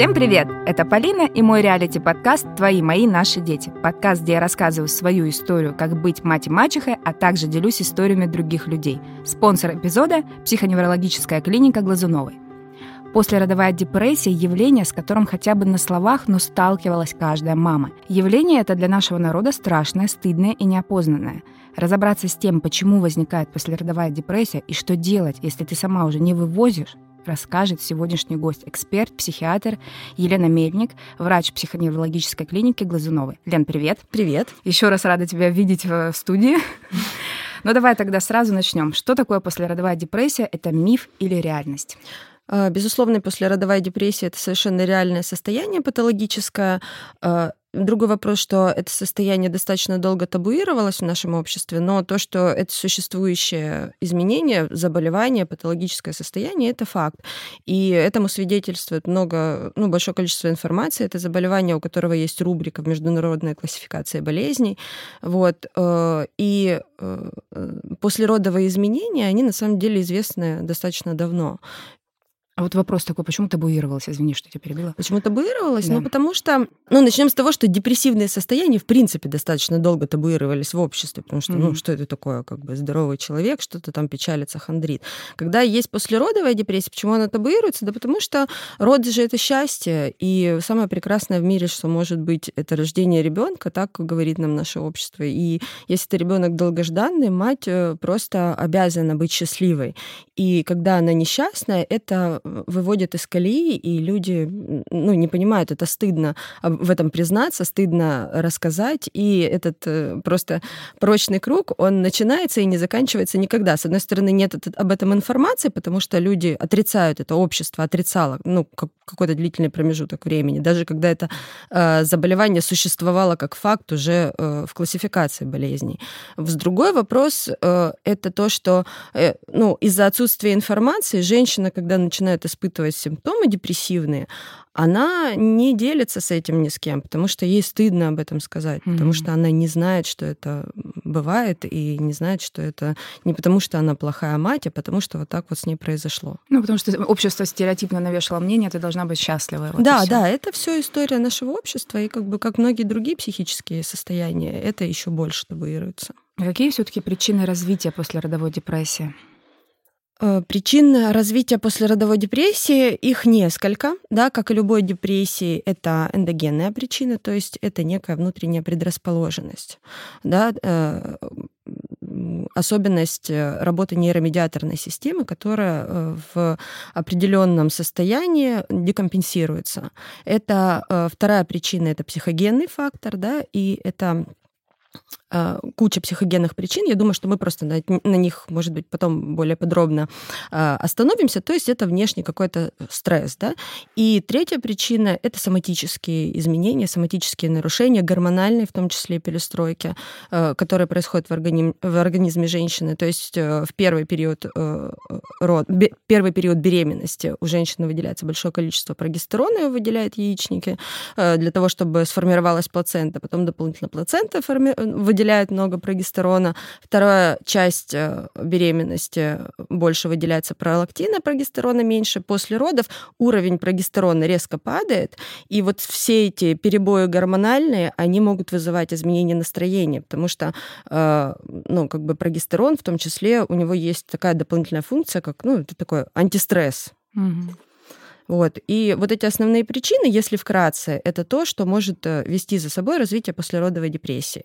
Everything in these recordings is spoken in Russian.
Всем привет! Это Полина и мой реалити-подкаст «Твои, мои, наши дети». Подкаст, где я рассказываю свою историю, как быть мать и мачехой, а также делюсь историями других людей. Спонсор эпизода – психоневрологическая клиника Глазуновой. Послеродовая депрессия – явление, с которым хотя бы на словах, но сталкивалась каждая мама. Явление это для нашего народа страшное, стыдное и неопознанное. Разобраться с тем, почему возникает послеродовая депрессия и что делать, если ты сама уже не вывозишь, расскажет сегодняшний гость, эксперт, психиатр Елена Мельник, врач психоневрологической клиники Глазуновой. Лен, привет. Привет. Еще раз рада тебя видеть в студии. Ну давай тогда сразу начнем. Что такое послеродовая депрессия? Это миф или реальность? А, безусловно, послеродовая депрессия это совершенно реальное состояние патологическое. Другой вопрос, что это состояние достаточно долго табуировалось в нашем обществе, но то, что это существующее изменение, заболевание, патологическое состояние, это факт. И этому свидетельствует много, ну, большое количество информации. Это заболевание, у которого есть рубрика в международной классификации болезней. Вот. Э, и э, послеродовые изменения, они на самом деле известны достаточно давно. А вот вопрос такой, почему табуировалось? Извини, что тебя перебила. Почему табуировалось? Да. Ну, потому что... Ну, начнем с того, что депрессивные состояния, в принципе, достаточно долго табуировались в обществе, потому что, mm-hmm. ну, что это такое, как бы, здоровый человек, что-то там печалится, хандрит. Когда есть послеродовая депрессия, почему она табуируется? Да потому что роды же это счастье, и самое прекрасное в мире, что может быть, это рождение ребенка, так говорит нам наше общество. И если это ребенок долгожданный, мать э, просто обязана быть счастливой. И когда она несчастная, это выводит из колеи, и люди ну, не понимают, это стыдно в этом признаться, стыдно рассказать, и этот э, просто прочный круг, он начинается и не заканчивается никогда. С одной стороны, нет об этом информации, потому что люди отрицают это, общество отрицало ну, какой-то длительный промежуток времени, даже когда это э, заболевание существовало как факт уже э, в классификации болезней. С другой вопрос это то, что ну, из-за отсутствия информации женщина, когда начинает начинает испытывать симптомы депрессивные, она не делится с этим ни с кем, потому что ей стыдно об этом сказать, mm-hmm. потому что она не знает, что это бывает, и не знает, что это не потому, что она плохая мать, а потому что вот так вот с ней произошло. Ну, потому что общество стереотипно навешало мнение, ты должна быть счастлива. Вот да, да, это все история нашего общества, и как бы как многие другие психические состояния, это еще больше табуируется. А какие все-таки причины развития после родовой депрессии? Э, причин развития послеродовой депрессии их несколько, да, как и любой депрессии, это эндогенная причина, то есть это некая внутренняя предрасположенность, да, э, особенность э, работы нейромедиаторной системы, которая в определенном состоянии декомпенсируется. Это вторая причина, это психогенный фактор, да, и это куча психогенных причин. Я думаю, что мы просто на, на них, может быть, потом более подробно а, остановимся. То есть это внешний какой-то стресс. Да? И третья причина — это соматические изменения, соматические нарушения, гормональные, в том числе перестройки, а, которые происходят в, органи- в организме женщины. То есть э, в первый период, э, род, первый период беременности у женщины выделяется большое количество прогестерона, его выделяют яичники, э, для того, чтобы сформировалась плацента. Потом дополнительно плацента выделяется выделяет много прогестерона. Вторая часть э, беременности больше выделяется пролактина, прогестерона меньше. После родов уровень прогестерона резко падает, и вот все эти перебои гормональные, они могут вызывать изменения настроения, потому что, э, ну, как бы прогестерон, в том числе, у него есть такая дополнительная функция, как, ну, это такой антистресс. Угу. Вот. И вот эти основные причины, если вкратце, это то, что может э, вести за собой развитие послеродовой депрессии.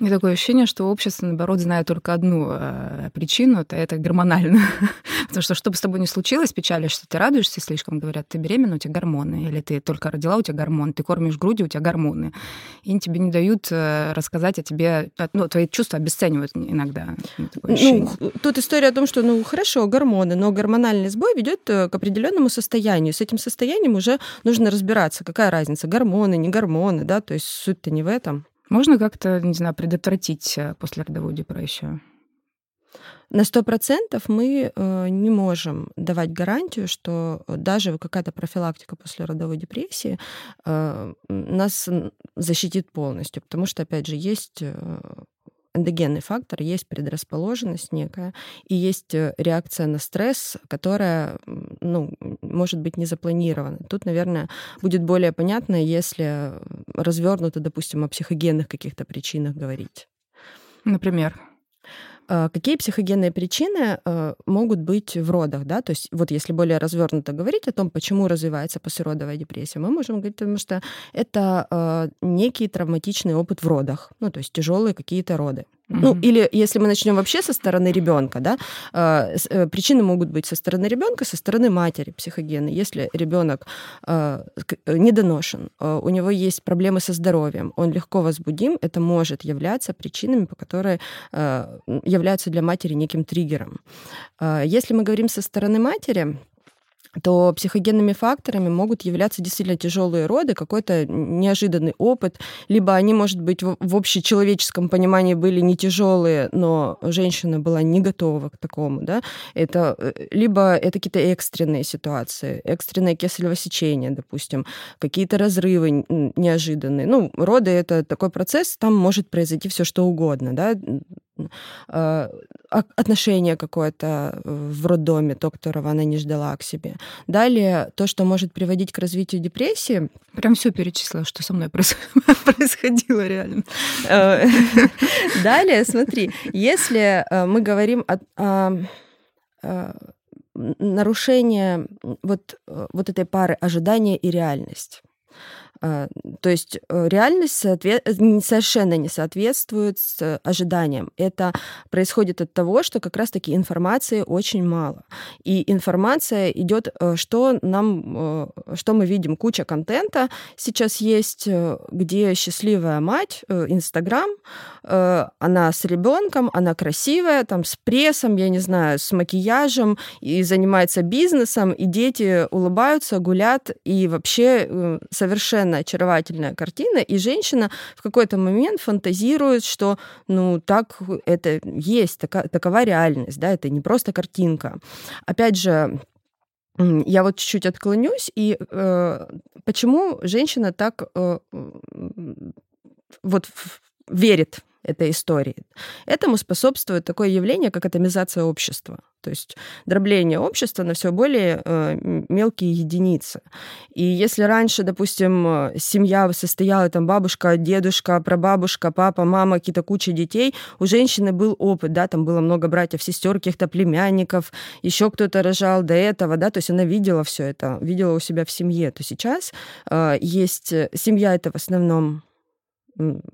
Меня такое ощущение, что общество, наоборот, знает только одну э, причину, это, это гормонально. Потому что что бы с тобой ни случилось, печалишься, ты радуешься слишком, говорят, ты беременна, у тебя гормоны, или ты только родила, у тебя гормоны, ты кормишь грудью, у тебя гормоны. И тебе не дают э, рассказать о тебе, ну, твои чувства обесценивают иногда. Ну, тут история о том, что, ну, хорошо, гормоны, но гормональный сбой ведет э, к определенному состоянию. С этим состоянием уже нужно разбираться, какая разница, гормоны, не гормоны, да, то есть суть-то не в этом. Можно как-то, не знаю, предотвратить э, послеродовую депрессию? На сто процентов мы э, не можем давать гарантию, что даже какая-то профилактика после родовой депрессии э, нас защитит полностью, потому что, опять же, есть эндогенный фактор, есть предрасположенность некая, и есть э, реакция на стресс, которая, ну, может быть не запланирована. Тут, наверное, будет более понятно, если развернуто, допустим, о психогенных каких-то причинах говорить. Например? А, какие психогенные причины э, могут быть в родах, да? То есть вот если более развернуто говорить о том, почему развивается послеродовая депрессия, мы можем говорить, потому что это э, некий травматичный опыт в родах, ну то есть тяжелые какие-то роды. Mm-hmm. Ну, или если мы начнем вообще со стороны ребенка, да, э, э, причины могут быть со стороны ребенка, со стороны матери психогены. Если ребенок э, недоношен, у него есть проблемы со здоровьем, он легко возбудим, это может являться причинами, по которой являются для матери неким триггером. Если мы говорим со стороны матери, то психогенными факторами могут являться действительно тяжелые роды, какой-то неожиданный опыт, либо они, может быть, в общечеловеческом понимании были не тяжелые, но женщина была не готова к такому, да, это э, либо это какие-то экстренные ситуации, экстренное кесарево сечение, допустим, какие-то разрывы неожиданные. Ну, роды — это такой процесс, там может произойти все что угодно, да, отношение какое-то в роддоме, то, которого она не ждала к себе. Далее, то, что может приводить к развитию депрессии. Прям все перечислила, что со мной происходило реально. Э, далее, смотри, если э, мы говорим о э, нарушении вот, вот этой пары ожидания и реальность. А, то есть э, реальность совершенно не соответствует с ожиданием. Это происходит от того, что как раз-таки информации очень мало. И информация идет, э, что нам, э, что мы видим, куча контента сейчас есть, где счастливая мать, Инстаграм, она с ребенком, она красивая, там с прессом, я не знаю, с макияжем и занимается бизнесом, и дети улыбаются, гулят, и вообще совершенно совершенно очаровательная картина, и женщина в какой-то момент фантазирует, что, ну, так это есть, така, такова реальность, да, это не просто картинка. Опять же, я вот чуть-чуть отклонюсь, и э, почему женщина так э, вот верит этой истории. Этому способствует такое явление, как атомизация общества. То есть дробление общества на все более э, мелкие единицы. И если раньше, допустим, семья состояла там бабушка, дедушка, прабабушка, папа, мама, какие-то куча детей, у женщины был опыт, да, там было много братьев, сестер, каких-то племянников, еще кто-то рожал до этого, да, то есть она видела все это, видела у себя в семье. То сейчас э, есть семья это в основном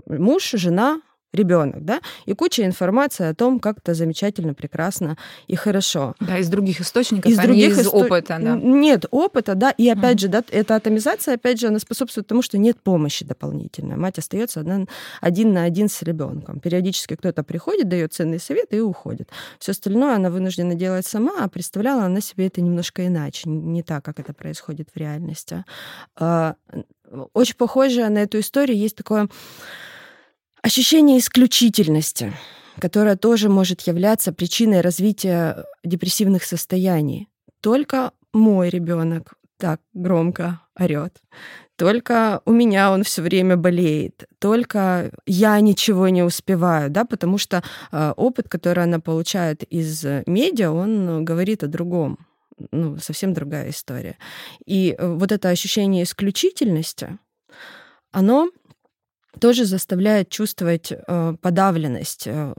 муж, жена, ребенок, да, и куча информации о том, как это замечательно, прекрасно и хорошо. Да, из других источников, из а других из исто... опыта, да. Нет опыта, да, и опять mm. же, да, эта атомизация, опять же, она способствует тому, что нет помощи дополнительной. Мать остается одна, один на один с ребенком. Периодически кто-то приходит, дает ценный совет и уходит. Все остальное она вынуждена делать сама, а представляла она себе это немножко иначе, не так, как это происходит в реальности. А, очень похоже на эту историю есть такое Ощущение исключительности, которое тоже может являться причиной развития депрессивных состояний. Только мой ребенок так громко орет. Только у меня он все время болеет. Только я ничего не успеваю, да, потому что э, опыт, который она получает из медиа, он говорит о другом. Ну, совсем другая история. И вот это ощущение исключительности, оно тоже заставляет чувствовать э, подавленность. Э,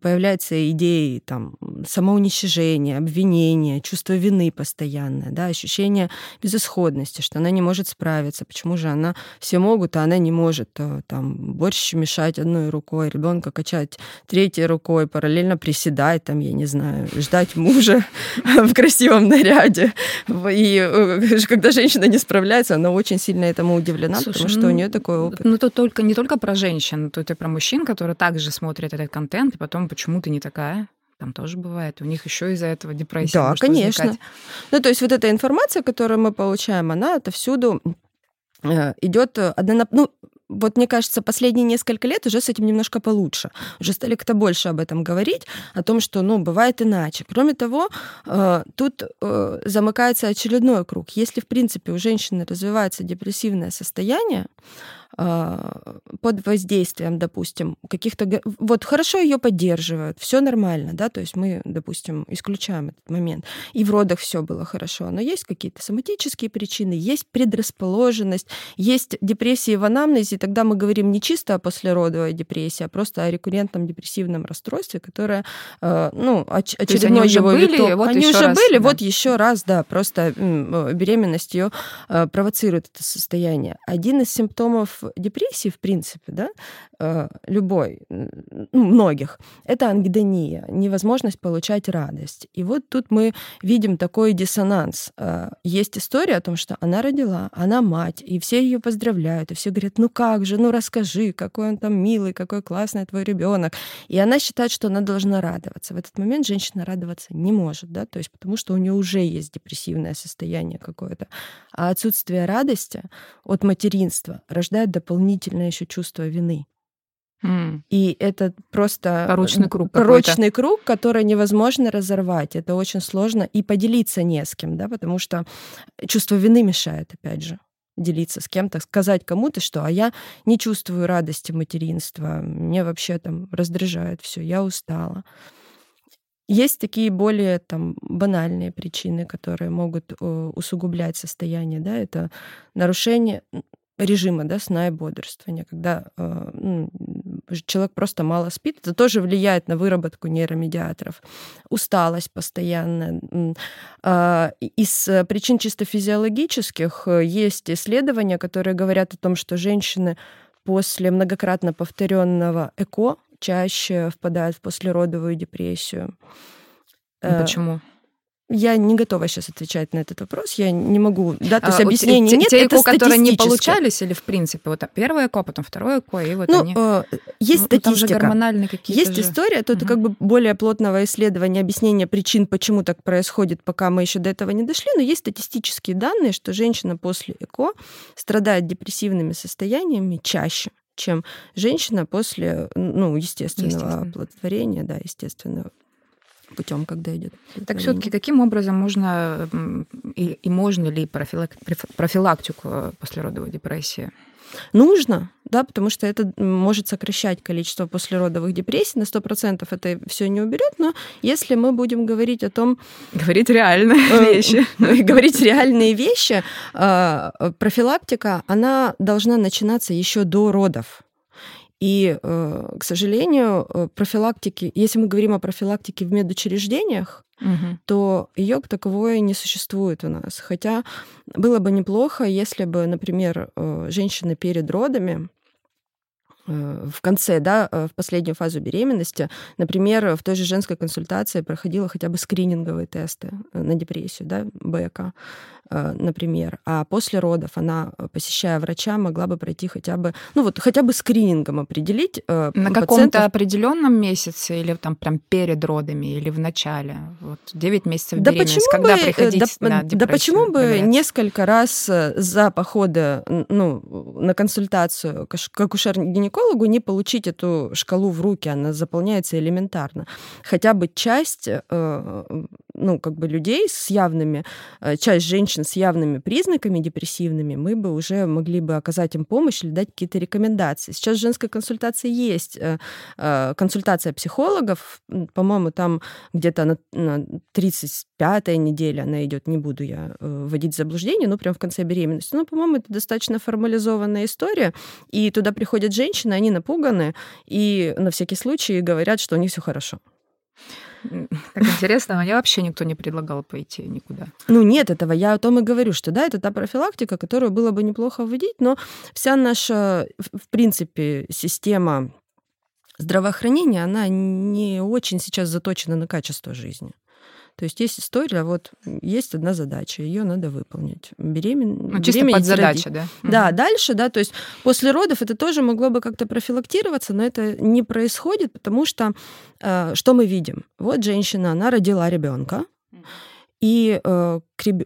появляются идеи там, самоуничижения, обвинения, чувство вины постоянное, да, ощущение безысходности, что она не может справиться. Почему же она все могут, а она не может э, там, борщ мешать одной рукой, ребенка качать третьей рукой, параллельно приседать, там, я не знаю, ждать мужа в красивом наряде. И э, когда женщина не справляется, она очень сильно этому удивлена, потому что ну, у нее такой опыт. Ну, то только не только про женщин, тут и про мужчин, которые также смотрят этот контент, и потом почему ты не такая. Там тоже бывает. У них еще из-за этого депрессия. Да, конечно. Возникать. Ну, то есть вот эта информация, которую мы получаем, она отовсюду э, идет одна, ну, вот мне кажется, последние несколько лет уже с этим немножко получше. Уже стали как-то больше об этом говорить, о том, что, ну, бывает иначе. Кроме того, э, тут э, замыкается очередной круг. Если, в принципе, у женщины развивается депрессивное состояние, под воздействием, допустим, каких-то... Вот хорошо ее поддерживают, все нормально, да, то есть мы, допустим, исключаем этот момент. И в родах все было хорошо, но есть какие-то соматические причины, есть предрасположенность, есть депрессии в анамнезе, тогда мы говорим не чисто о послеродовой депрессии, а просто о рекуррентном депрессивном расстройстве, которое, э, ну, оч- очередной его были, виток. Вот они уже раз, были, да. вот еще раз, да, просто беременность ее э, провоцирует это состояние. Один из симптомов депрессии, в принципе, да, любой, ну, многих, это ангидония, невозможность получать радость. И вот тут мы видим такой диссонанс. Э, есть история о том, что она родила, она мать, и все ее поздравляют, и все говорят, ну как же, ну расскажи, какой он там милый, какой классный твой ребенок. И она считает, что она должна радоваться. В этот момент женщина радоваться не может, да, то есть потому что у нее уже есть депрессивное состояние какое-то. А отсутствие радости от материнства рождает дополнительное еще чувство вины. Mm. И это просто порочный круг, порочный круг, который невозможно разорвать. Это очень сложно и поделиться не с кем, да, потому что чувство вины мешает, опять же делиться с кем-то, сказать кому-то, что а я не чувствую радости материнства, мне вообще там раздражает все, я устала. Есть такие более там банальные причины, которые могут э, усугублять состояние, да, это нарушение режима да, сна и бодрствования, когда э, человек просто мало спит, это тоже влияет на выработку нейромедиаторов. Усталость постоянная. Э, из причин чисто физиологических э, есть исследования, которые говорят о том, что женщины после многократно повторенного ЭКО чаще впадают в послеродовую депрессию. Э, почему? Я не готова сейчас отвечать на этот вопрос. Я не могу. Да, то есть а, объяснений те, нет. Те ЭКО, которые не получались, или в принципе вот первое ЭКО, потом второе ЭКО, и вот ну, они... Э, есть ну, статистика. Там же гормональные какие-то Есть же... история, то угу. это как бы более плотного исследования, объяснения причин, почему так происходит, пока мы еще до этого не дошли. Но есть статистические данные, что женщина после ЭКО страдает депрессивными состояниями чаще чем женщина после ну, естественного оплодотворения, да, естественного путем, когда идет. Так все-таки каким образом можно и, и можно ли профилак, профилактику послеродовой депрессии? Нужно, да, потому что это может сокращать количество послеродовых депрессий. На 100% это все не уберет, но если мы будем говорить о том... Говорить реальные э, вещи. Говорить реальные вещи, профилактика, она должна начинаться еще до родов. И, э, к сожалению, э, профилактики, если мы говорим о профилактике в медучреждениях, угу. то ее к таковой не существует у нас. Хотя было бы неплохо, если бы, например, э, женщины перед родами в конце, да, в последнюю фазу беременности, например, в той же женской консультации проходила хотя бы скрининговые тесты на депрессию, да, БК. Э, например, а после родов она, э, посещая врача, могла бы пройти хотя бы, ну вот хотя бы скринингом определить. Э, На каком-то определенном месяце или там прям перед родами или в начале? Вот 9 месяцев да беременности, когда бы, приходить да, на депрессию? Да почему бы говорят? несколько раз за походы ну, на консультацию к акушер-гинекологу не получить эту шкалу в руки, она заполняется элементарно. Хотя бы часть, ну, как бы людей с явными, часть женщин с явными признаками депрессивными, мы бы уже могли бы оказать им помощь или дать какие-то рекомендации. Сейчас в женской консультации есть э, э, консультация психологов, по-моему, там где-то на, на 35-я неделя она идет, не буду я э, вводить в заблуждение, ну, прям в конце беременности. Но, по-моему, это достаточно формализованная история, и туда приходят женщины, они напуганы, и на всякий случай говорят, что у них все хорошо. Так интересно, а мне вообще никто не предлагал пойти никуда. Ну нет этого, я о том и говорю, что да, это та профилактика, которую было бы неплохо вводить, но вся наша, в принципе, система здравоохранения, она не очень сейчас заточена на качество жизни. То есть есть история, вот есть одна задача, ее надо выполнить. Беремен... Ну, чисто под задача, да? Да, угу. дальше, да, то есть после родов это тоже могло бы как-то профилактироваться, но это не происходит, потому что э, что мы видим? Вот женщина, она родила ребенка, и, э,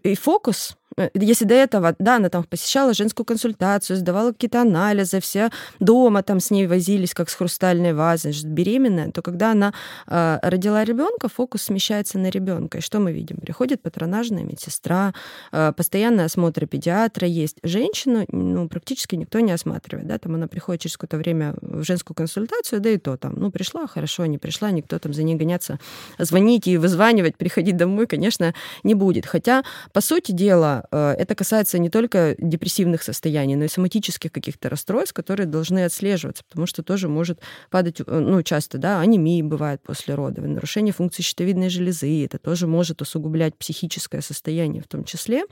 и фокус если до этого, да, она там посещала женскую консультацию, сдавала какие-то анализы, все дома там с ней возились, как с хрустальной вазой, беременная, то когда она э, родила ребенка, фокус смещается на ребенка. И что мы видим? Приходит патронажная медсестра, э, постоянные осмотры педиатра есть. Женщину ну, практически никто не осматривает. Да? Там она приходит через какое-то время в женскую консультацию, да и то там, ну, пришла, хорошо, не пришла, никто там за ней гоняться, звонить и вызванивать, приходить домой, конечно, не будет. Хотя, по сути дела, э, это касается не только депрессивных состояний, но и соматических каких-то расстройств, которые должны отслеживаться, потому что тоже может падать, э, ну, часто, да, анемии бывает после родов, нарушение функции щитовидной железы, это тоже может усугублять психическое состояние в том числе.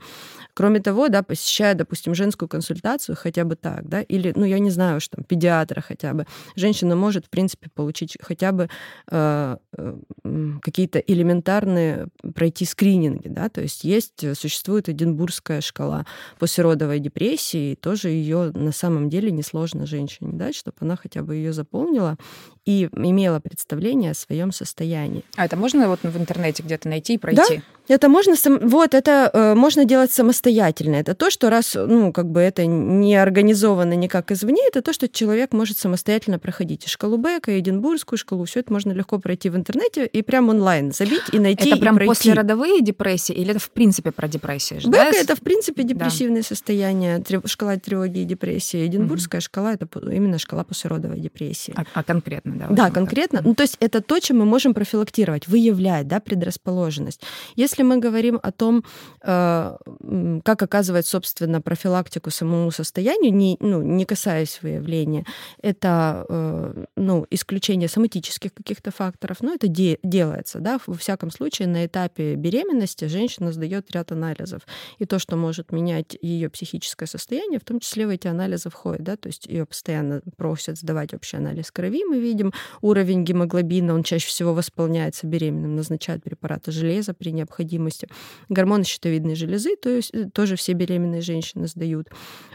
Кроме того, да, посещая, допустим, женскую консультацию хотя бы так, да, или, ну, я не знаю, что там, педиатра хотя бы, женщина может, в принципе, получить хотя бы э, э, какие-то элементарные, пройти скрининги, да, то есть есть, существует Эдинбургская шкала послеродовой депрессии, тоже ее на самом деле несложно женщине дать, чтобы она хотя бы ее заполнила и имела представление о своем состоянии. А это можно вот в интернете где-то найти и пройти? Да, это можно, вот это э, можно делать самостоятельно. Это то, что раз, ну, как бы это не организовано никак извне, это то, что человек может самостоятельно проходить. И шкалу Бека, и Эдинбургскую шкалу, все это можно легко пройти в интернете и прям онлайн забить и найти Это прям и пройти. послеродовые депрессии или это в принципе про депрессию? Бека да? это в принципе депрессивное да. состояние, шкала тревоги и депрессии. Эдинбургская угу. шкала это именно шкала послеродовой депрессии. А, а конкретно, да? Да, конкретно. Ну, то есть это то, чем мы можем профилактировать, выявлять, да, предрасположенность. Если мы говорим о том, э, как оказывать, собственно, профилактику самому состоянию, не, ну, не касаясь выявления, это э, ну, исключение соматических каких-то факторов, но это де- делается. Да? Во всяком случае, на этапе беременности женщина сдает ряд анализов. И то, что может менять ее психическое состояние, в том числе в эти анализы входит. Да? То есть ее постоянно просят сдавать общий анализ крови, мы видим уровень гемоглобина, он чаще всего восполняется беременным, назначают препараты железа при необходимости необходимости. Гормоны щитовидной железы, то есть э, тоже все беременные женщины сдают.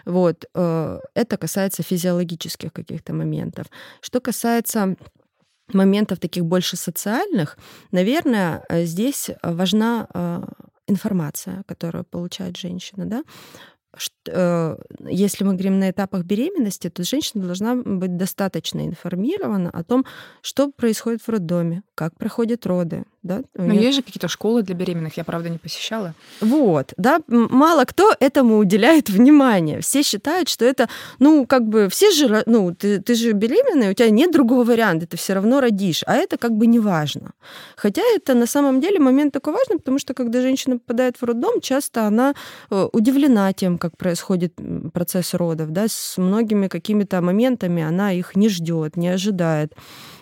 Вот. Э, это касается физиологических каких-то моментов. Что касается моментов таких больше социальных, наверное, э, здесь важна информация, которую получает женщина, да, если мы говорим на этапах беременности, то женщина должна быть достаточно информирована о том, что происходит в роддоме, как проходят роды, да? Но нее... есть же какие-то школы для беременных, я, правда, не посещала. Вот, да, мало кто этому уделяет внимание. Все считают, что это, ну, как бы, все же, ну, ты, ты же беременная, у тебя нет другого варианта, ты все равно родишь, а это как бы не важно. Хотя это на самом деле момент такой важный, потому что когда женщина попадает в роддом, часто она э, удивлена тем, как происходит процесс родов, да, с многими какими-то моментами она их не ждет, не ожидает.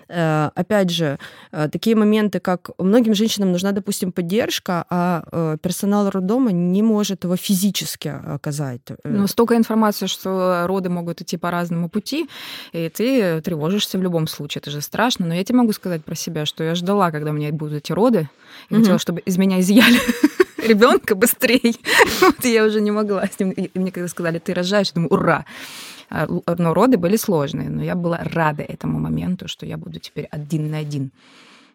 Э, опять же, э, такие моменты, как многим женщинам нужна, допустим, поддержка, а э, персонал роддома не может его физически оказать. Ну, столько информации, что роды могут идти по разному пути, и ты тревожишься в любом случае. Это же страшно. Но я тебе могу сказать про себя, что я ждала, когда у меня будут эти роды, и угу. хотела, чтобы из меня изъяли ребенка быстрее. Вот я уже не могла с ним. И мне когда сказали, ты рожаешь, я думаю, ура. А, но роды были сложные, но я была рада этому моменту, что я буду теперь один на один.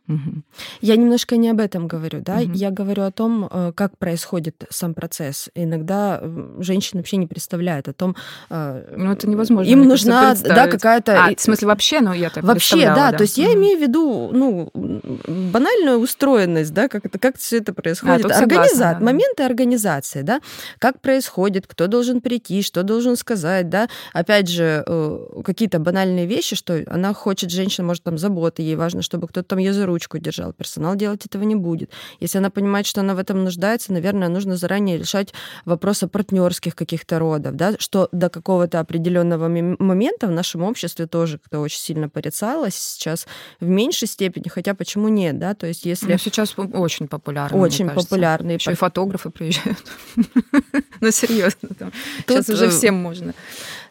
Угу. Я немножко не об этом говорю, да, угу. я говорю о том, э, как происходит сам процесс. Иногда женщины вообще не представляют о том, э, ну это невозможно. Им нужна, да, какая-то. А, в смысле вообще, ну я так вообще, да, да, то есть угу. я имею в виду, ну банальную устроенность, да, как это, как все это происходит, а, организация, да. моменты организации, да, как происходит, кто должен прийти, что должен сказать, да, опять же э, какие-то банальные вещи, что она хочет, женщина может там заботы, ей важно, чтобы кто-то там ее за ручку держал. Персонал делать этого не будет. Если она понимает, что она в этом нуждается, наверное, нужно заранее решать вопрос о партнерских каких-то родов, да, что до какого-то определенного момента в нашем обществе тоже кто очень сильно порицалось, сейчас в меньшей степени, хотя почему нет, да, то есть если... Ну, сейчас очень популярно, Очень популярно. Еще и фотографы приезжают. Ну, серьезно, сейчас уже э, всем можно.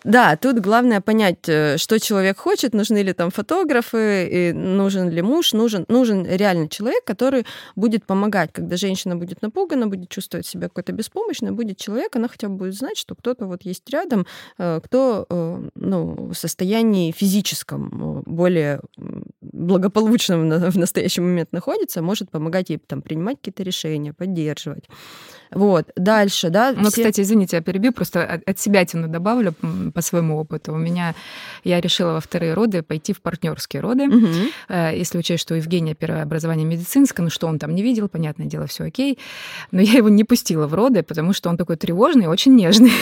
Да, тут главное понять, э, что человек хочет, нужны ли там фотографы, и нужен ли муж, нужен, нужен реально человек, который будет помогать, когда женщина будет напугана, будет чувствовать себя какой-то беспомощной, будет человек, она хотя бы будет знать, что кто-то вот есть рядом, э, кто э, ну, в состоянии физическом более благополучном в настоящий момент находится, может помогать ей там принимать какие-то решения, поддерживать. Вот, дальше, да. Ну, все... кстати, извините, я перебью, просто от, от себя тяну добавлю по своему опыту. У меня, я решила во вторые роды пойти в партнерские роды. Угу. Если учесть, что у Евгения первое образование медицинское, ну что он там не видел, понятное дело, все окей. Но я его не пустила в роды, потому что он такой тревожный, очень нежный.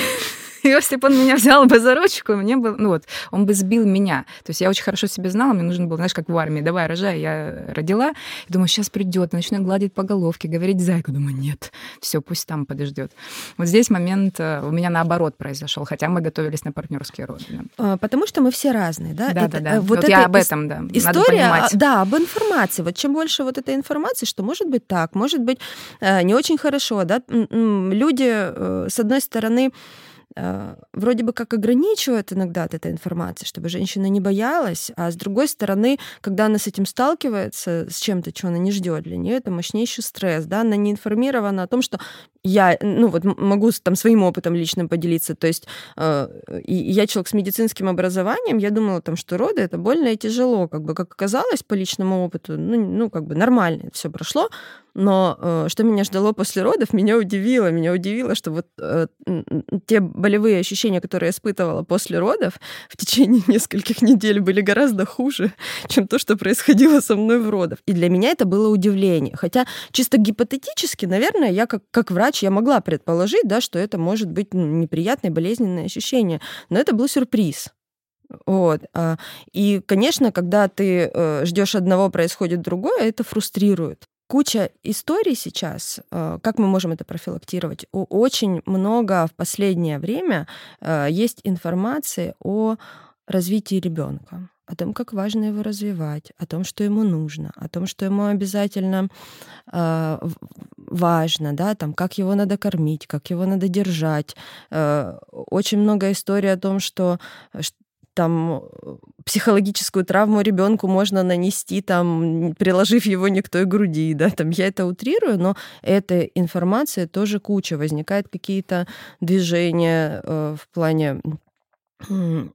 если бы он меня взял бы за ручку, мне бы, ну вот, он бы сбил меня. То есть я очень хорошо себе знала, мне нужно было, знаешь, как в армии, давай, рожай. Я родила, думаю, сейчас придет, начну гладить по головке, говорить зайку. Думаю, нет, все, пусть там подождет. Вот здесь момент э, у меня наоборот произошел, хотя мы готовились на партнерские роды. А, потому что мы все разные, да? Да, это, да, да. Вот, вот я об этом, да. История, да, об информации. Вот чем больше вот этой информации, что может быть так, может быть э, не очень хорошо, да? Люди, э, с одной стороны, Э, вроде бы как ограничивает иногда от этой информации, чтобы женщина не боялась, а с другой стороны, когда она с этим сталкивается, с чем-то, чего она не ждет, для нее это мощнейший стресс, да, она не информирована о том, что я, ну вот могу там своим опытом личным поделиться, то есть э, я человек с медицинским образованием, я думала там, что роды это больно и тяжело, как бы как оказалось по личному опыту, ну, ну как бы нормально все прошло, но э, что меня ждало после родов, меня удивило. Меня удивило, что вот э, те болевые ощущения, которые я испытывала после родов, в течение нескольких недель были гораздо хуже, чем то, что происходило со мной в родах. И для меня это было удивление. Хотя чисто гипотетически, наверное, я как, как врач, я могла предположить, да, что это может быть ну, неприятное болезненное ощущение. Но это был сюрприз. Вот. А, и, конечно, когда ты э, ждешь одного, происходит другое, это фрустрирует куча историй сейчас. Э, как мы можем это профилактировать? Очень много в последнее время э, есть информации о развитии ребенка о том, как важно его развивать, о том, что ему нужно, о том, что ему обязательно э, важно, да, там, как его надо кормить, как его надо держать. Э, очень много историй о том, что там э, психологическую травму ребенку можно нанести, там, приложив его не к той груди, да, там я это утрирую, но этой информации тоже куча, возникают какие-то движения э, в плане Э,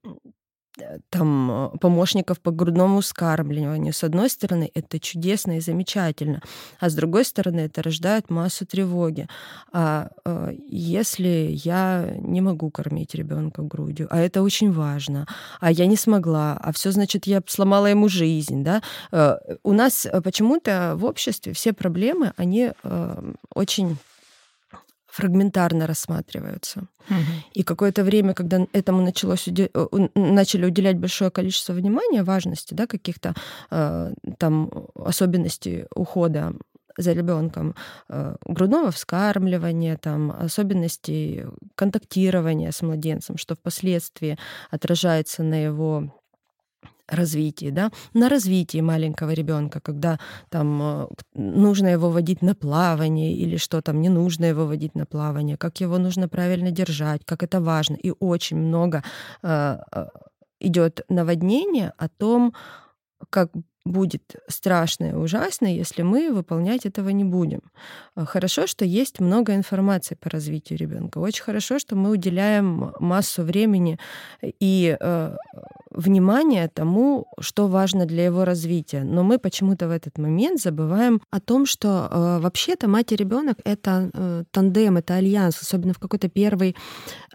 там э, помощников по грудному вскармливанию. С одной стороны, это чудесно и замечательно, а с другой стороны, это рождает массу тревоги. А э, если я не могу кормить ребенка грудью, а это очень важно, а я не смогла, а все значит, я сломала ему жизнь, да? У нас почему-то в обществе все проблемы, они очень фрагментарно рассматриваются. Угу. И какое-то время, когда этому началось уди... Э, начали уделять большое количество внимания, важности, да, каких-то э, там особенностей ухода за ребенком, э, грудного вскармливания, там, особенностей контактирования с младенцем, что впоследствии отражается на его развитии, да, на развитии маленького ребенка, когда там э, нужно его водить на плавание или что там не нужно его водить на плавание, как его нужно правильно держать, как это важно. И очень много э, э идет наводнение о том, как будет страшно и ужасно, если мы выполнять этого не будем. А, хорошо, что есть много информации по развитию ребенка. Очень хорошо, что мы уделяем массу времени и э, внимания тому, что важно для его развития. Но мы почему-то в этот момент забываем о том, что э, вообще-то мать и ребенок это э, тандем, это альянс, особенно в какой-то первый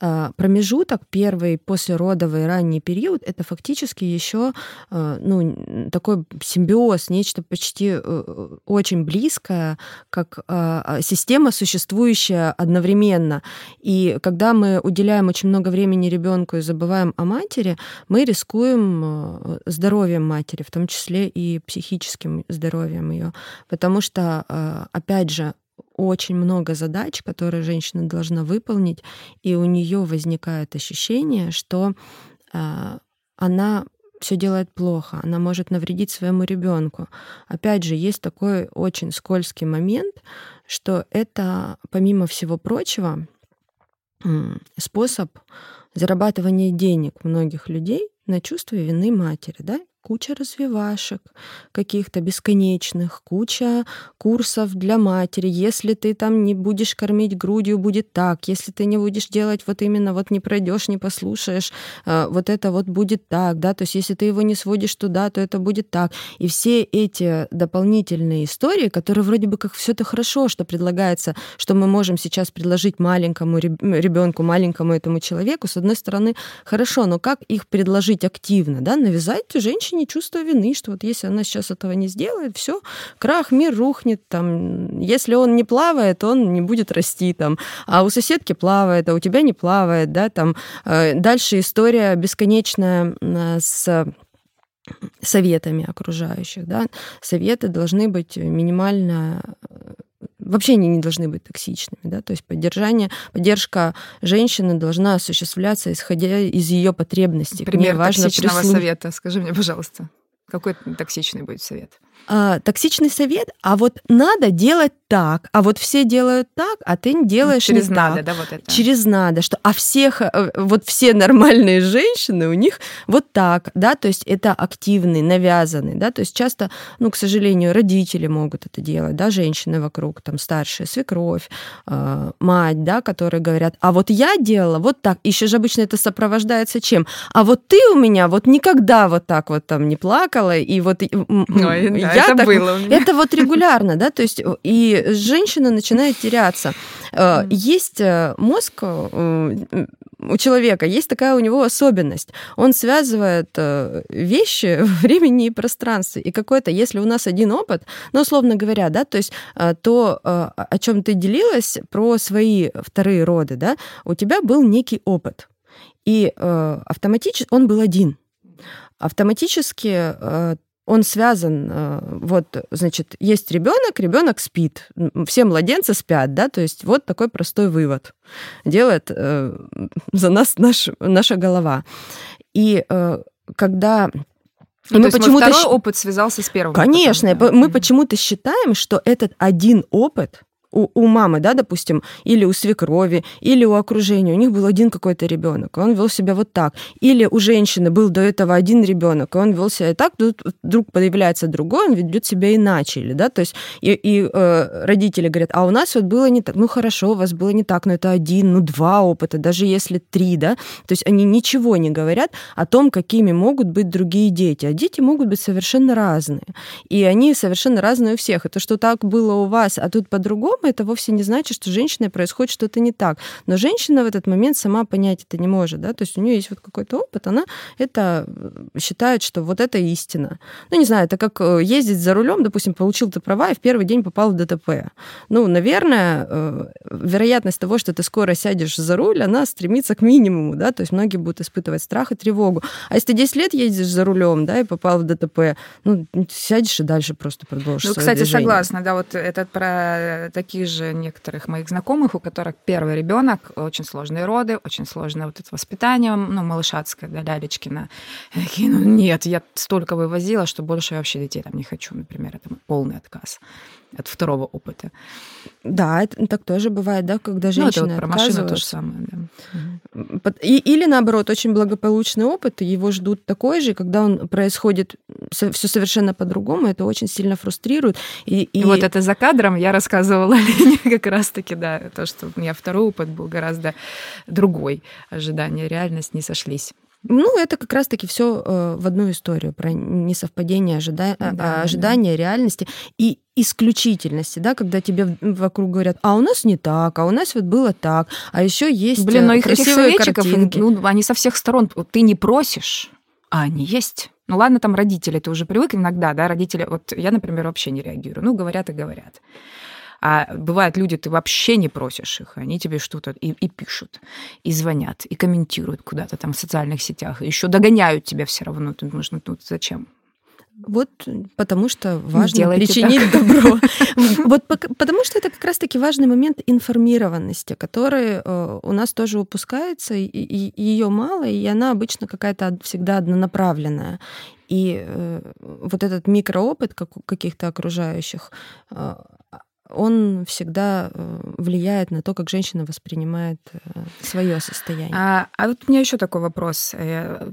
э, промежуток, первый послеродовый ранний период, это фактически еще э, ну, такой симбиоз, нечто почти э, очень близкое, как а, а, система, существующая одновременно. И когда мы уделяем очень много времени ребенку и забываем о матери, мы рискуем э, здоровьем матери, в том числе и психическим здоровьем ее. Потому что, опять же, очень много задач, которые женщина должна выполнить, и у нее возникает ощущение, что она все делает плохо, она может навредить своему ребенку. Опять же, есть такой очень скользкий момент, что это, помимо всего прочего, способ зарабатывания денег многих людей на чувство вины матери, да? Куча развивашек каких-то бесконечных, куча курсов для матери. Если ты там не будешь кормить грудью, будет так. Если ты не будешь делать вот именно, вот не пройдешь, не послушаешь, э, вот это вот будет так, да, то есть если ты его не сводишь туда, то это будет так. И все эти дополнительные истории, которые вроде бы как все это хорошо, что предлагается, что мы можем сейчас предложить маленькому ребенку, маленькому этому человеку, с одной стороны, хорошо, но как их предложить активно, да, навязать женщине чувство вины, что вот если она сейчас этого не сделает, все, крах, мир рухнет, там, если он не плавает, он не будет расти, там, а у соседки плавает, а у тебя не плавает, да, там, э, дальше история бесконечная с советами окружающих, да, советы должны быть минимально вообще они не должны быть токсичными, да, то есть поддержание, поддержка женщины должна осуществляться исходя из ее потребностей. Пример важно токсичного прислуж... совета, скажи мне, пожалуйста, какой токсичный будет совет? А, токсичный совет, а вот надо делать так, а вот все делают так, а ты делаешь Через не надо, так. да, вот это. Через надо, что, а всех, э, вот все нормальные женщины, у них вот так, да, то есть это активный, навязанный, да, то есть часто, ну, к сожалению, родители могут это делать, да, женщины вокруг, там, старшая свекровь, э, мать, да, которые говорят, а вот я делала вот так, еще же обычно это сопровождается чем? А вот ты у меня вот никогда вот так вот там не плакала, и вот Ой, да, я это так, было. Это вот регулярно, да, то есть и женщина начинает теряться. Mm. Есть э, мозг э, у человека, есть такая у него особенность. Он связывает вещи в времени и пространстве. И какой-то, если у нас один опыт, ну, условно говоря, да, то есть то, о чем ты делилась, про свои вторые роды, да, у тебя был некий опыт. И автоматически он был один. Автоматически он связан, э, вот, значит, есть ребенок, ребенок спит, все младенцы спят, да, то есть вот такой простой вывод делает э, за нас наш, наша голова. И э, когда ну, и мы почему-то второй опыт связался с первым. Конечно, опытом, да. мы почему-то считаем, что этот один опыт у, у мамы, да, допустим, или у свекрови, или у окружения, у них был один какой-то ребенок, он вел себя вот так. Или у женщины был до этого один ребенок, и он вел себя так, тут вдруг появляется другой, он ведет себя иначе, или, да, то есть и, и э, родители говорят, а у нас вот было не так, ну хорошо, у вас было не так, но это один, ну два опыта, даже если три, да, то есть они ничего не говорят о том, какими могут быть другие дети, а дети могут быть совершенно разные, и они совершенно разные у всех, и то, что так было у вас, а тут по-другому, это вовсе не значит, что с женщиной происходит что-то не так. Но женщина в этот момент сама понять это не может, да, то есть у нее есть вот какой-то опыт, она это э, считает, что вот это истина. Ну, не знаю, это как э, ездить за рулем, допустим, получил ты права и в первый день попал в ДТП. Ну, наверное, э, вероятность того, что ты скоро сядешь за руль, она стремится к минимуму, да, то есть многие будут испытывать страх и тревогу. А если ты 10 лет ездишь за рулем, да, и попал в ДТП, ну, сядешь и дальше просто продолжишь Ну, кстати, движение. согласна, да, вот этот про такие таких же некоторых моих знакомых, у которых первый ребенок, очень сложные роды, очень сложное вот это воспитание, ну, малышатское, да, Лялечкина. такие, ну, нет, я столько вывозила, что больше я вообще детей там не хочу, например, это полный отказ от второго опыта. Да, это так тоже бывает, да, когда женщина ну, это вот про машину то же самое, да. И, или наоборот, очень благополучный опыт, его ждут такой же, когда он происходит все совершенно по-другому, это очень сильно фрустрирует. И, и... и вот это за кадром я рассказывала Лене как раз-таки, да, то, что у меня второй опыт был гораздо другой. Ожидания, реальность не сошлись. Ну, это как раз-таки все э, в одну историю про несовпадение ожида... да, ожидания, да. реальности и исключительности, да, когда тебе вокруг говорят, а у нас не так, а у нас вот было так, а еще есть Блин, но э, их красивые картинки. Ну, они со всех сторон. Ты не просишь, а они есть. Ну ладно, там родители, ты уже привык иногда, да, родители, вот я, например, вообще не реагирую. Ну, говорят и говорят. А бывают люди, ты вообще не просишь их, они тебе что-то и, и пишут, и звонят, и комментируют куда-то там в социальных сетях, еще догоняют тебя все равно. Ты думаешь, ну тут зачем? Вот потому что важно Делайте причинить так. добро. Вот потому что это как раз-таки важный момент информированности, который э, у нас тоже упускается, и ее мало, и она обычно какая-то всегда однонаправленная. И э, вот этот микроопыт как каких-то окружающих э, он всегда э, влияет на то, как женщина воспринимает э, свое состояние. А, а вот у меня еще такой вопрос.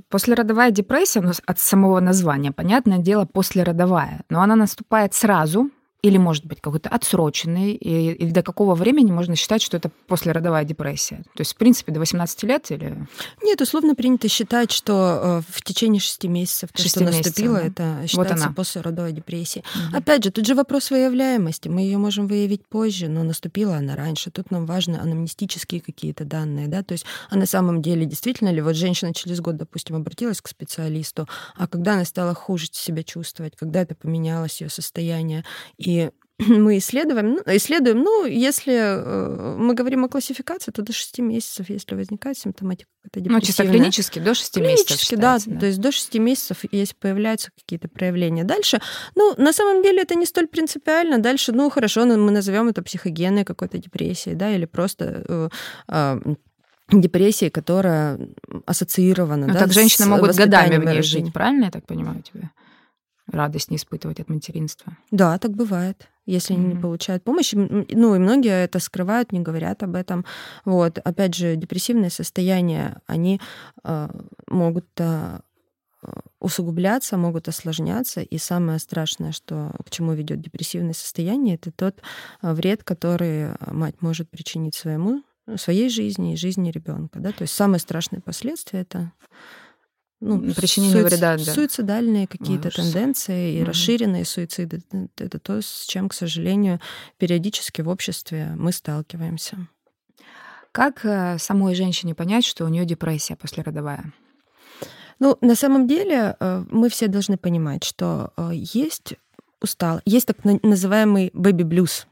Послеродовая депрессия, ну, от самого названия, понятное дело, послеродовая, но она наступает сразу, или, может быть, какой-то отсроченный, и, или до какого времени можно считать, что это послеродовая депрессия? То есть, в принципе, до 18 лет или... Нет, условно принято считать, что э, в течение 6 месяцев, то, 6 что месяцев, наступило, да? это считается вот послеродовой депрессией. Угу. Опять же, тут же вопрос выявляемости. Мы ее можем выявить позже, но наступила она раньше. Тут нам важны анамнестические какие-то данные, да, то есть, а на самом деле, действительно ли, вот женщина через год, допустим, обратилась к специалисту, а когда она стала хуже себя чувствовать, когда это поменялось ее состояние, и мы исследуем, ну, исследуем, ну, если э, мы говорим о классификации, то до 6 месяцев, если возникает симптоматика это Ну, чисто клинически до 6 клинически, месяцев Клинически, да, да. То есть до 6 месяцев, если появляются какие-то проявления. Дальше, ну, на самом деле это не столь принципиально. Дальше, ну, хорошо, ну, мы назовем это психогенной какой-то депрессией, да, или просто э, э, депрессией, которая ассоциирована. Ну, да, так женщины могут годами в ней жить, правильно я так понимаю тебя? Радость не испытывать от материнства. Да, так бывает если mm-hmm. не получают помощи. Ну, и многие это скрывают, не говорят об этом. Вот. Опять же, депрессивные состояния, они э, могут э, усугубляться, могут осложняться. И самое страшное, что к чему ведет депрессивное состояние, это тот вред, который мать может причинить своему своей жизни и жизни ребенка. Да? То есть самые страшные последствия это ну, причинение суици... вреда, да. суицидальные какие-то тенденции и угу. расширенные суициды. Это то, с чем, к сожалению, периодически в обществе мы сталкиваемся. Как э, самой женщине понять, что у нее депрессия послеродовая? Ну, на самом деле, э, мы все должны понимать, что э, есть устал, есть так называемый бэби-блюз.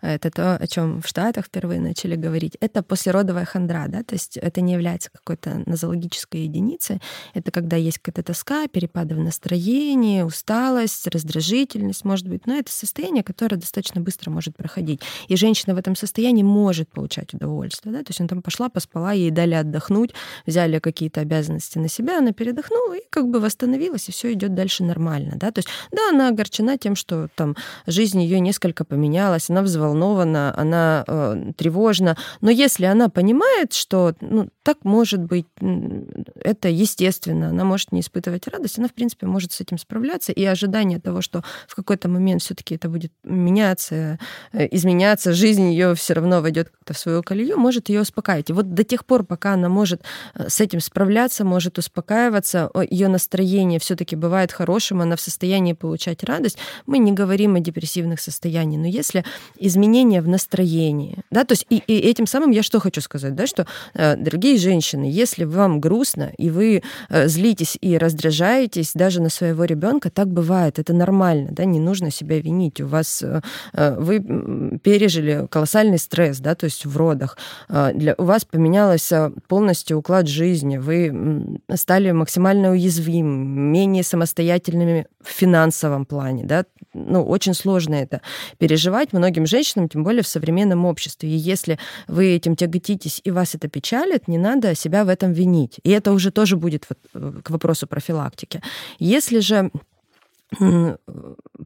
Это то, о чем в Штатах впервые начали говорить. Это послеродовая хандра, да, то есть это не является какой-то нозологической единицей. Это когда есть какая-то тоска, перепады в настроении, усталость, раздражительность, может быть. Но это состояние, которое достаточно быстро может проходить. И женщина в этом состоянии может получать удовольствие. Да? То есть она там пошла, поспала, ей дали отдохнуть, взяли какие-то обязанности на себя, она передохнула и как бы восстановилась, и все идет дальше нормально. Да? То есть, да, она огорчена тем, что там жизнь ее несколько поменялась, она взволнована, она э, тревожна. Но если она понимает, что ну, так может быть, это естественно, она может не испытывать радость, она, в принципе, может с этим справляться. И ожидание того, что в какой-то момент все-таки это будет меняться, э, изменяться, жизнь ее все равно войдет в свою колею, может ее успокаивать. И вот до тех пор, пока она может э, с этим справляться, может успокаиваться, ее настроение все-таки бывает хорошим, она в состоянии получать радость, мы не говорим о депрессивных состояниях. Но если изменения в настроении. Да? То есть и, и этим самым я что хочу сказать, да, что, э, дорогие женщины, если вам грустно, и вы э, злитесь и раздражаетесь даже на своего ребенка, так бывает, это нормально, да, не нужно себя винить. У вас э, вы пережили колоссальный стресс, да, то есть в родах, для, у вас поменялся полностью уклад жизни, вы стали максимально уязвимы, менее самостоятельными в финансовом плане, да, ну, очень сложно это переживать многим женщинам, тем более в современном обществе. И если вы этим тяготитесь и вас это печалит, не надо себя в этом винить. И это уже тоже будет вот э, к вопросу профилактики. Если же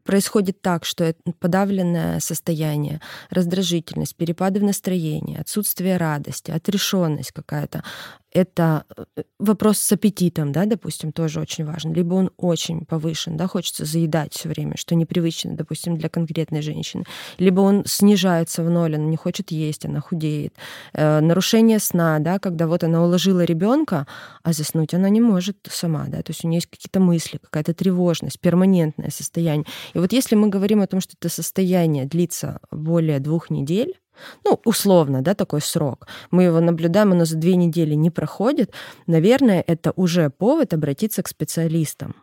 происходит так, что это подавленное состояние, раздражительность, перепады в настроении, отсутствие радости, отрешенность какая-то, это э, вопрос с аппетитом, да, допустим, тоже очень важен. Либо он очень повышен, да, хочется заедать все время, что непривычно, допустим, для конкретной женщины. Либо он снижается в ноль, она не хочет есть, она худеет. Э, нарушение сна, да, когда вот она уложила ребенка, а заснуть она не может сама, да, то есть у нее есть какие-то мысли, какая-то тревожность, перманентное состояние. И вот если мы говорим о том, что это состояние длится более двух недель, ну, условно, да, такой срок. Мы его наблюдаем, оно за две недели не проходит. Наверное, это уже повод обратиться к специалистам.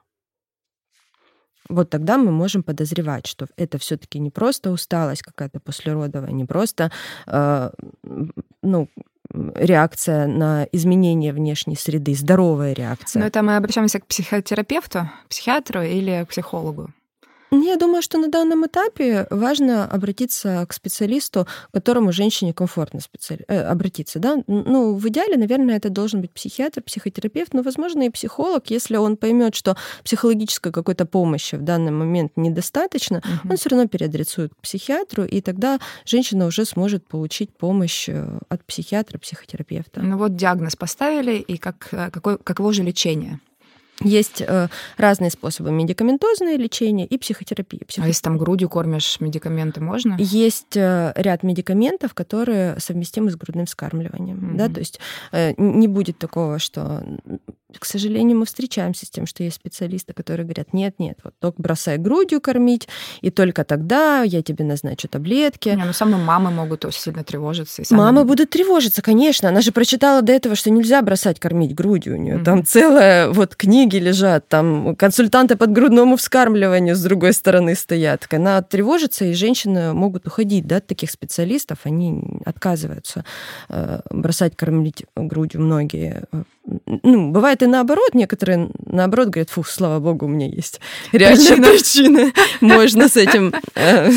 Вот тогда мы можем подозревать, что это все-таки не просто усталость какая-то послеродовая, не просто э, ну, реакция на изменение внешней среды, здоровая реакция. Но это мы обращаемся к психотерапевту, психиатру или к психологу? Я думаю, что на данном этапе важно обратиться к специалисту, к которому женщине комфортно специали... э, обратиться. Да? Ну, в идеале, наверное, это должен быть психиатр, психотерапевт, но, возможно, и психолог, если он поймет, что психологической какой-то помощи в данный момент недостаточно, угу. он все равно переадресует к психиатру, и тогда женщина уже сможет получить помощь э, от психиатра, психотерапевта. Ну вот диагноз поставили, и как, э, какой, каково же лечение? Есть э, разные способы медикаментозное лечение и психотерапия. Психо... А если там грудью кормишь, медикаменты можно? Есть э, ряд медикаментов, которые совместимы с грудным вскармливанием. Mm-hmm. Да? То есть э, не будет такого, что к сожалению, мы встречаемся с тем, что есть специалисты, которые говорят, нет, нет, вот только бросай грудью кормить, и только тогда я тебе назначу таблетки. Не, ну, самые мамы могут очень сильно тревожиться. И сами... Мамы будут тревожиться, конечно. Она же прочитала до этого, что нельзя бросать кормить грудью. У нее mm-hmm. там целая вот книги лежат, там консультанты под грудному вскармливанию с другой стороны стоят. Она тревожится, и женщины могут уходить да, от таких специалистов. Они отказываются э, бросать кормить грудью многие э, ну, бывает и наоборот, некоторые наоборот говорят, фух, слава богу, у меня есть реальная причина, можно с этим э,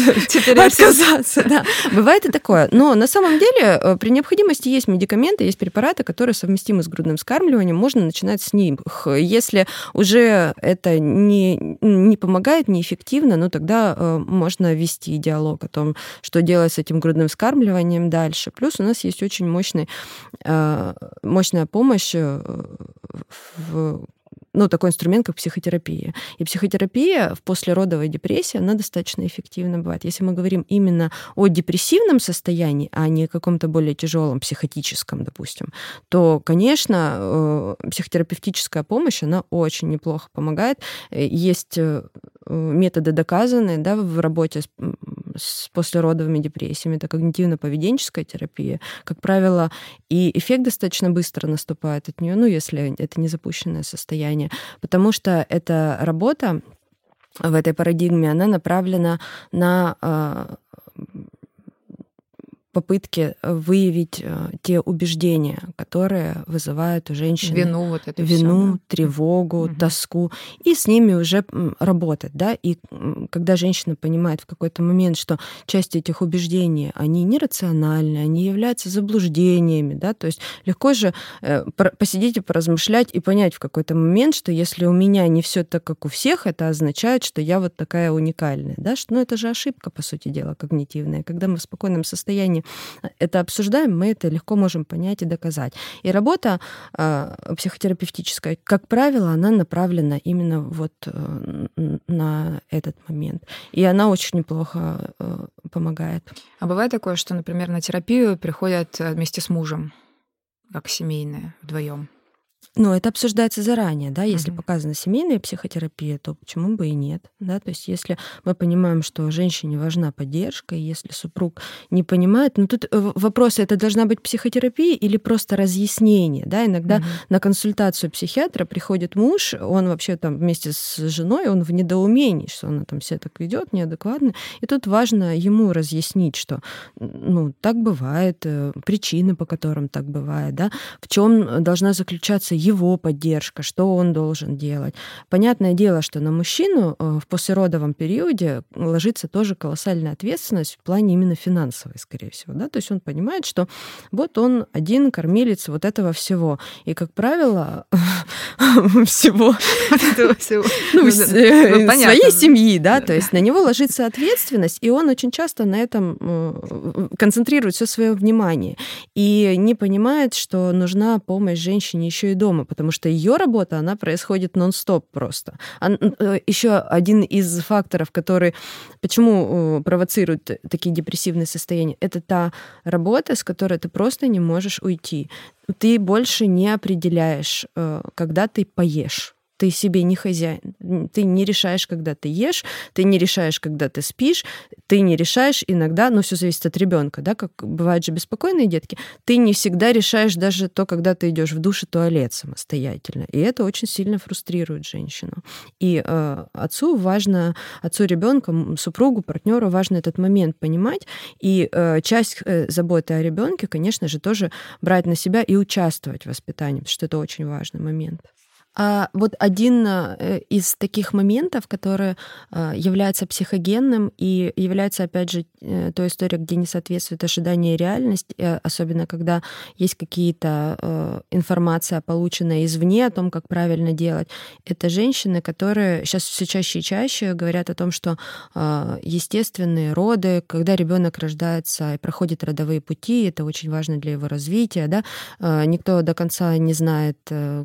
отказаться. Да. Бывает и такое. Но на самом деле э, при необходимости есть медикаменты, есть препараты, которые совместимы с грудным вскармливанием, можно начинать с них. Если уже это не, не помогает, неэффективно, ну тогда э, можно вести диалог о том, что делать с этим грудным вскармливанием дальше. Плюс у нас есть очень мощный, мощная помощь в ну, такой инструмент, как психотерапия. И психотерапия в послеродовой депрессии, она достаточно эффективна бывает. Если мы говорим именно о депрессивном состоянии, а не каком-то более тяжелом психотическом, допустим, то, конечно, э, психотерапевтическая помощь, она очень неплохо помогает. Э, есть э, методы доказанные да, в работе с, с послеродовыми депрессиями. Это когнитивно-поведенческая терапия. Как правило, и эффект достаточно быстро наступает от нее, ну, если это не запущенное состояние, потому что эта работа в этой парадигме, она направлена на попытки э, выявить э, те убеждения, которые вызывают у женщины вину, вот это вину все, да? тревогу, угу. тоску, и с ними уже работать, да. И когда женщина понимает в какой-то момент, что часть этих убеждений они нерациональны, они являются заблуждениями, да, то есть легко же э, посидеть и поразмышлять и понять в какой-то момент, что если у меня не все так, как у всех, это означает, что я вот такая уникальная, да, что ну это же ошибка по сути дела когнитивная, когда мы в спокойном состоянии это обсуждаем, мы это легко можем понять и доказать. И работа э, психотерапевтическая, как правило, она направлена именно вот э, на этот момент. И она очень неплохо э, помогает. А бывает такое, что, например, на терапию приходят э, вместе с мужем, как семейные, вдвоем? Ну, это обсуждается заранее, да, если mm-hmm. показана семейная психотерапия, то почему бы и нет, да, то есть если мы понимаем, что женщине важна поддержка, и если супруг не понимает, ну тут э, вопрос, это должна быть психотерапия или просто разъяснение, да, иногда mm-hmm. на консультацию психиатра приходит муж, он вообще там вместе с женой, он в недоумении, что она там себя так ведет неадекватно, и тут важно ему разъяснить, что, ну, так бывает, э, причины, по которым так бывает, да, в чем должна заключаться его поддержка, что он должен делать. Понятное дело, что на мужчину э, в послеродовом периоде ложится тоже колоссальная ответственность в плане именно финансовой, скорее всего. Да? То есть он понимает, что вот он один кормилец вот этого всего. И, как правило, всего, своей семьи, да, то есть на него ложится ответственность, и он очень часто на этом э, концентрирует все свое внимание и не понимает, что нужна помощь женщине еще и дома, потому что ее работа, она происходит нон-стоп просто. Э, еще один из факторов, который, почему э, провоцирует такие депрессивные состояния, это та работа, с которой ты просто не можешь уйти. Ты больше не определяешь, э, когда ты поешь ты себе не хозяин. Ты не решаешь, когда ты ешь, ты не решаешь, когда ты спишь, ты не решаешь иногда, ну, все зависит от ребенка, да, как бывают же беспокойные детки, ты не всегда решаешь даже то, когда ты идешь в душ и туалет самостоятельно. И это очень сильно фрустрирует женщину. И э, отцу важно, отцу ребенка, супругу, партнеру важно этот момент понимать. И э, часть э, заботы о ребенке, конечно же, тоже брать на себя и участвовать в воспитании, потому что это очень важный момент. А вот один э, из таких моментов, который э, является психогенным и является, опять же, э, той историей, где не соответствует ожидания и реальность, особенно когда есть какие-то информация, полученная извне о том, как правильно делать, это женщины, которые сейчас все чаще и чаще говорят о том, что естественные роды, когда ребенок рождается и проходит родовые пути, это очень важно для его развития, да, никто до конца не знает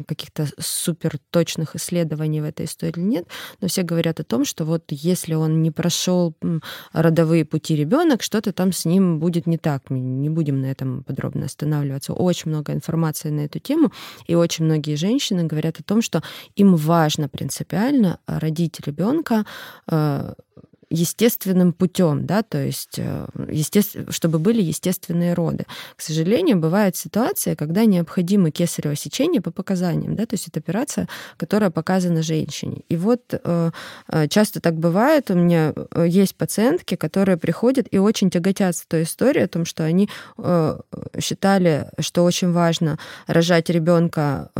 каких-то супер супер точных исследований в этой истории нет, но все говорят о том, что вот если он не прошел родовые пути ребенок, что-то там с ним будет не так. Мы не будем на этом подробно останавливаться. Очень много информации на эту тему, и очень многие женщины говорят о том, что им важно принципиально родить ребенка э, естественным путем, да, то есть э, естественно, чтобы были естественные роды. К сожалению, бывает ситуация, когда необходимо кесарево сечение по показаниям, да, то есть это операция, которая показана женщине. И вот э, э, часто так бывает, у меня есть пациентки, которые приходят и очень тяготятся той историей о том, что они считали, что очень важно рожать ребенка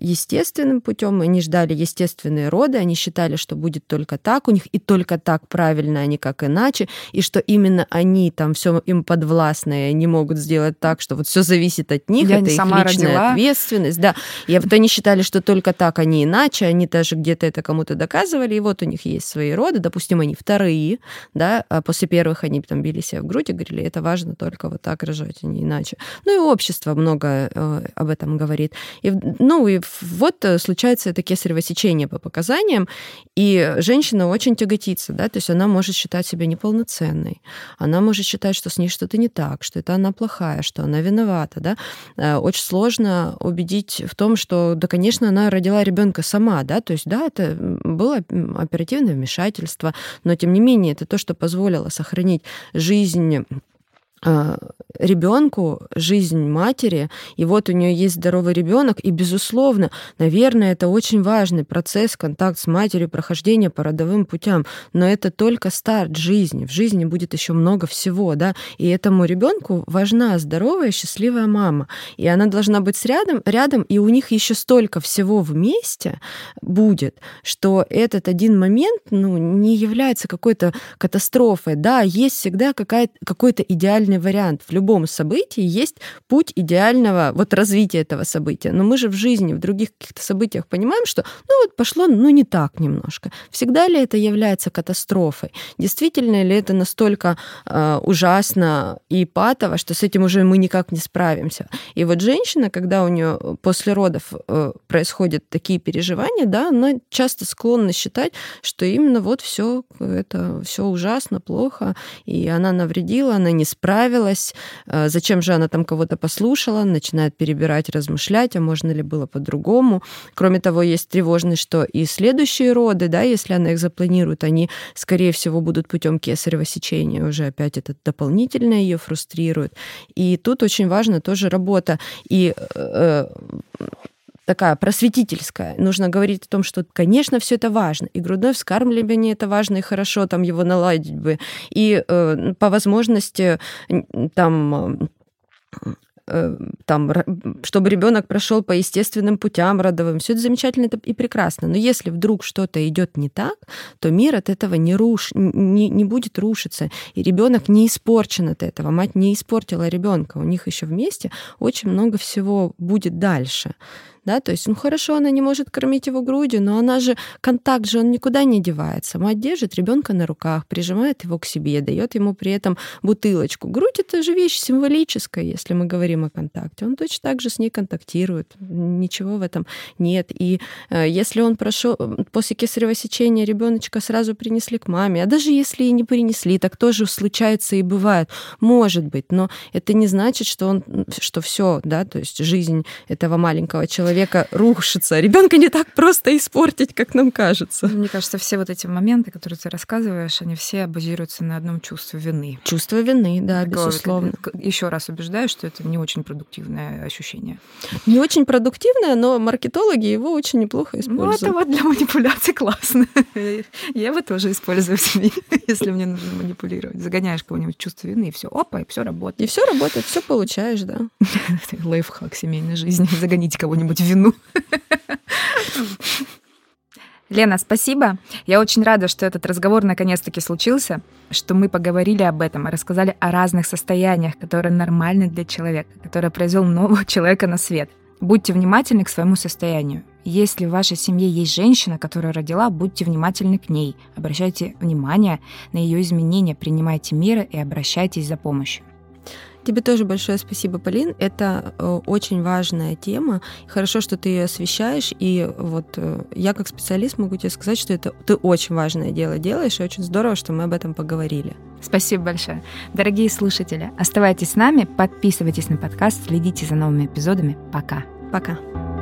естественным путем, они ждали естественные роды, они считали, что будет только так у них и только так правильно, а не как иначе, и что именно они там все им подвластные не могут сделать так, что вот все зависит от них, Я это их сама личная родила. ответственность, да. И вот они считали, что только так, а не иначе, они даже где-то это кому-то доказывали, и вот у них есть свои роды, допустим, они вторые, да, а после первых они там били себя в грудь и говорили, это важно только вот так рожать, а не иначе. Ну и общество много э, об этом говорит. И, ну и вот э, случается это кесарево сечение по показаниям, и женщина очень тяготится, да, то есть она может считать себя неполноценной, она может считать, что с ней что-то не так, что это она плохая, что она виновата, да. Э, очень сложно убедить в том, что, да, конечно, она родила ребенка сама, да, то есть, да, это было оперативное вмешательство, но тем не менее это то, что позволило сохранить жизнь ребенку жизнь матери, и вот у нее есть здоровый ребенок, и, безусловно, наверное, это очень важный процесс, контакт с матерью, прохождение по родовым путям, но это только старт жизни. В жизни будет еще много всего, да, и этому ребенку важна здоровая, счастливая мама, и она должна быть рядом, рядом, и у них еще столько всего вместе будет, что этот один момент, ну, не является какой-то катастрофой, да, есть всегда какой-то идеальный идеальный вариант. В любом событии есть путь идеального вот развития этого события. Но мы же в жизни, в других каких-то событиях понимаем, что ну вот пошло, ну не так немножко. Всегда ли это является катастрофой? Действительно ли это настолько э, ужасно и патово, что с этим уже мы никак не справимся? И вот женщина, когда у нее после родов э, происходят такие переживания, да, она часто склонна считать, что именно вот все это все ужасно, плохо, и она навредила, она не справилась, понравилось, э, зачем же она там кого-то послушала, начинает перебирать, размышлять, а можно ли было по-другому. Кроме того, есть тревожность, что и следующие роды, да, если она их запланирует, они, скорее всего, будут путем кесарево сечения. Уже опять это дополнительно ее фрустрирует. И тут очень важна тоже работа. И э, такая просветительская. Нужно говорить о том, что, конечно, все это важно. И грудное вскармливание это важно, и хорошо там его наладить бы. И э, по возможности там э, там, чтобы ребенок прошел по естественным путям родовым. Все это замечательно и прекрасно. Но если вдруг что-то идет не так, то мир от этого не, руш... не, не будет рушиться. И ребенок не испорчен от этого. Мать не испортила ребенка. У них еще вместе очень много всего будет дальше да, то есть, ну хорошо, она не может кормить его грудью, но она же, контакт же, он никуда не девается. Мать держит ребенка на руках, прижимает его к себе, дает ему при этом бутылочку. Грудь это же вещь символическая, если мы говорим о контакте. Он точно так же с ней контактирует, ничего в этом нет. И э, если он прошел после кесарево сечения ребеночка сразу принесли к маме, а даже если и не принесли, так тоже случается и бывает, может быть, но это не значит, что он, что все, да, то есть жизнь этого маленького человека человека рушится. Ребенка не так просто испортить, как нам кажется. Мне кажется, все вот эти моменты, которые ты рассказываешь, они все базируются на одном чувстве вины. Чувство вины, да, Такое, безусловно. Еще раз убеждаю, что это не очень продуктивное ощущение. Не очень продуктивное, но маркетологи его очень неплохо используют. Ну, это вот для манипуляции классно. Я его тоже использую в СМИ, если мне нужно манипулировать. Загоняешь кого-нибудь чувство вины, и все, опа, и все работает. И все работает, все получаешь, да. Лайфхак семейной жизни. Загоните кого-нибудь чувствовать вину. Лена, спасибо. Я очень рада, что этот разговор наконец-таки случился, что мы поговорили об этом, рассказали о разных состояниях, которые нормальны для человека, который произвел нового человека на свет. Будьте внимательны к своему состоянию. Если в вашей семье есть женщина, которая родила, будьте внимательны к ней. Обращайте внимание на ее изменения, принимайте меры и обращайтесь за помощью. Тебе тоже большое спасибо, Полин. Это э, очень важная тема. Хорошо, что ты ее освещаешь. И вот э, я как специалист могу тебе сказать, что это ты очень важное дело делаешь, и очень здорово, что мы об этом поговорили. Спасибо большое. Дорогие слушатели, оставайтесь с нами, подписывайтесь на подкаст, следите за новыми эпизодами. Пока. Пока.